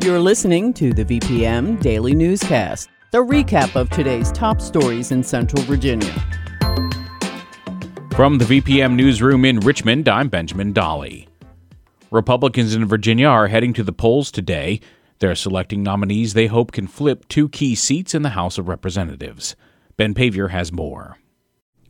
You're listening to the VPM Daily Newscast, the recap of today's top stories in Central Virginia. From the VPM Newsroom in Richmond, I'm Benjamin Dolly. Republicans in Virginia are heading to the polls today. They're selecting nominees they hope can flip two key seats in the House of Representatives. Ben Paviour has more.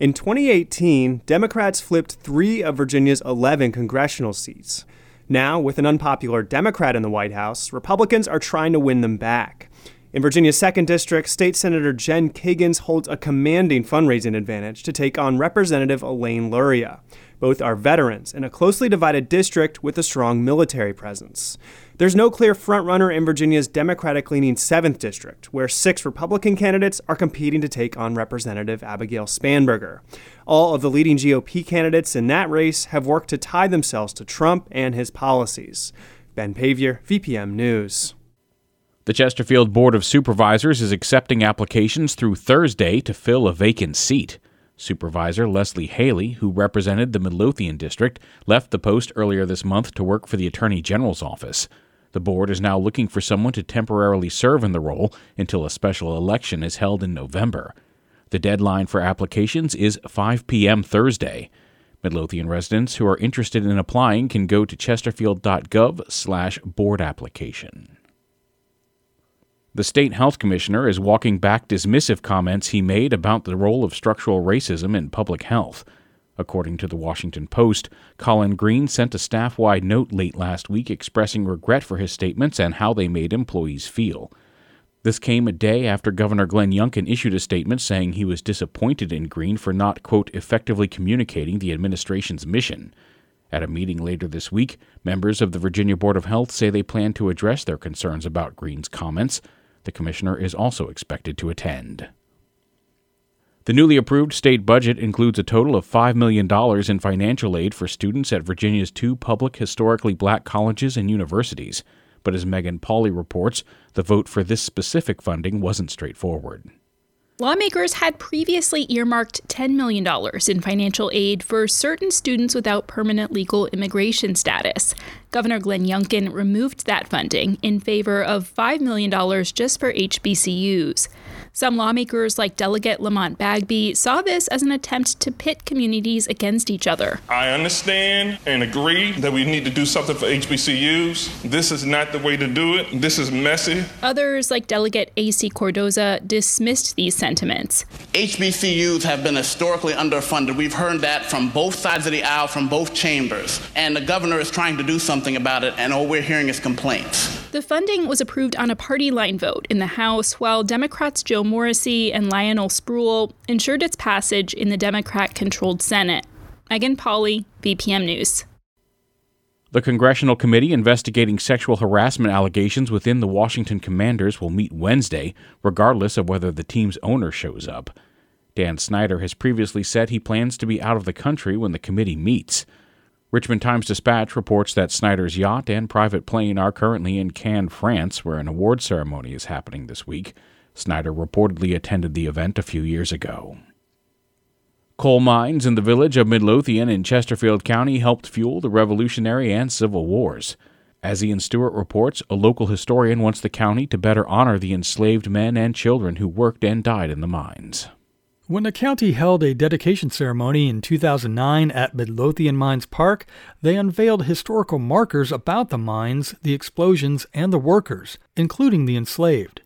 In 2018, Democrats flipped three of Virginia's 11 congressional seats. Now, with an unpopular Democrat in the White House, Republicans are trying to win them back. In Virginia's 2nd District, State Senator Jen Kiggans holds a commanding fundraising advantage to take on Representative Elaine Luria. Both are veterans in a closely divided district with a strong military presence. There's no clear frontrunner in Virginia's Democratic leaning 7th District, where six Republican candidates are competing to take on Representative Abigail Spanberger. All of the leading GOP candidates in that race have worked to tie themselves to Trump and his policies. Ben Paviour, VPM News. The Chesterfield Board of Supervisors is accepting applications through Thursday to fill a vacant seat. Supervisor Leslie Haley, who represented the Midlothian district, left the post earlier this month to work for the Attorney General's office. The board is now looking for someone to temporarily serve in the role until a special election is held in November. The deadline for applications is 5 p.m. Thursday. Midlothian residents who are interested in applying can go to chesterfield.gov/board application. The state health commissioner is walking back dismissive comments he made about the role of structural racism in public health. According to the Washington Post, Colin Greene sent a staff wide note late last week expressing regret for his statements and how they made employees feel. This came a day after Governor Glenn Youngkin issued a statement saying he was disappointed in Greene for not, quote, effectively communicating the administration's mission. At a meeting later this week, members of the Virginia Board of Health say they plan to address their concerns about Greene's comments. The commissioner is also expected to attend. The newly approved state budget includes a total of $5 million in financial aid for students at Virginia's two public historically black colleges and universities. But as Megan Pauley reports, the vote for this specific funding wasn't straightforward. Lawmakers had previously earmarked $10 million in financial aid for certain students without permanent legal immigration status. Governor Glenn Youngkin removed that funding in favor of $5 million just for HBCUs. Some lawmakers, like Delegate Lamont Bagby, saw this as an attempt to pit communities against each other. I understand and agree that we need to do something for HBCUs. This is not the way to do it. This is messy. Others, like Delegate A.C. Cordoza, dismissed these sentiments. HBCUs have been historically underfunded. We've heard that from both sides of the aisle, from both chambers. And the governor is trying to do something about it, and all we're hearing is complaints. The funding was approved on a party line vote in the House, while Democrats Joe Morrissey and Lionel Spruill ensured its passage in the Democrat controlled Senate. Megan Pauley, VPM News. The Congressional Committee investigating sexual harassment allegations within the Washington Commanders will meet Wednesday, regardless of whether the team's owner shows up. Dan Snyder has previously said he plans to be out of the country when the committee meets. Richmond Times Dispatch reports that Snyder's yacht and private plane are currently in Cannes, France, where an award ceremony is happening this week. Snyder reportedly attended the event a few years ago. Coal mines in the village of Midlothian in Chesterfield County helped fuel the Revolutionary and Civil Wars. As Ian Stewart reports, a local historian wants the county to better honor the enslaved men and children who worked and died in the mines. When the county held a dedication ceremony in 2009 at Midlothian Mines Park, they unveiled historical markers about the mines, the explosions, and the workers, including the enslaved.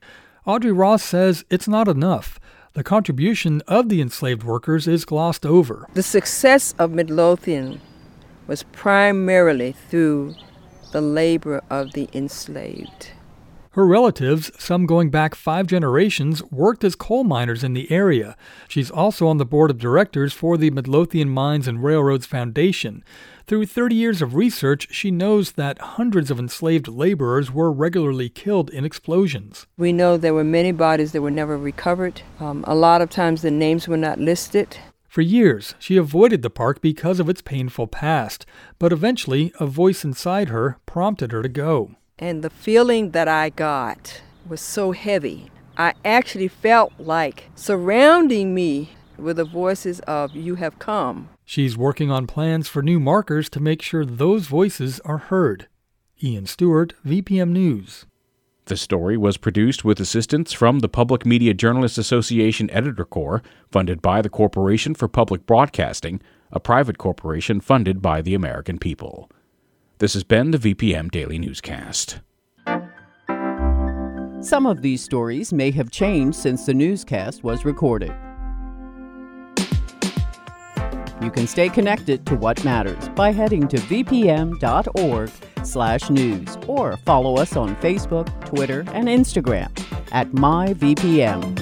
Audrey Ross says it's not enough. The contribution of the enslaved workers is glossed over. The success of Midlothian was primarily through the labor of the enslaved. Her relatives, some going back five generations, worked as coal miners in the area. She's also on the board of directors for the Midlothian Mines and Railroads Foundation. Through 30 years of research, she knows that hundreds of enslaved laborers were regularly killed in explosions. We know there were many bodies that were never recovered. Um, a lot of times the names were not listed. For years, she avoided the park because of its painful past, but eventually a voice inside her prompted her to go. And the feeling that I got was so heavy. I actually felt like surrounding me were the voices of You Have Come. She's working on plans for new markers to make sure those voices are heard. Ian Stewart, VPM News. The story was produced with assistance from the Public Media Journalists Association Editor Corps, funded by the Corporation for Public Broadcasting, a private corporation funded by the American people. This has been the VPM Daily Newscast. Some of these stories may have changed since the newscast was recorded. You can stay connected to what matters by heading to vpm.org/news or follow us on Facebook, Twitter, and Instagram at myvpm.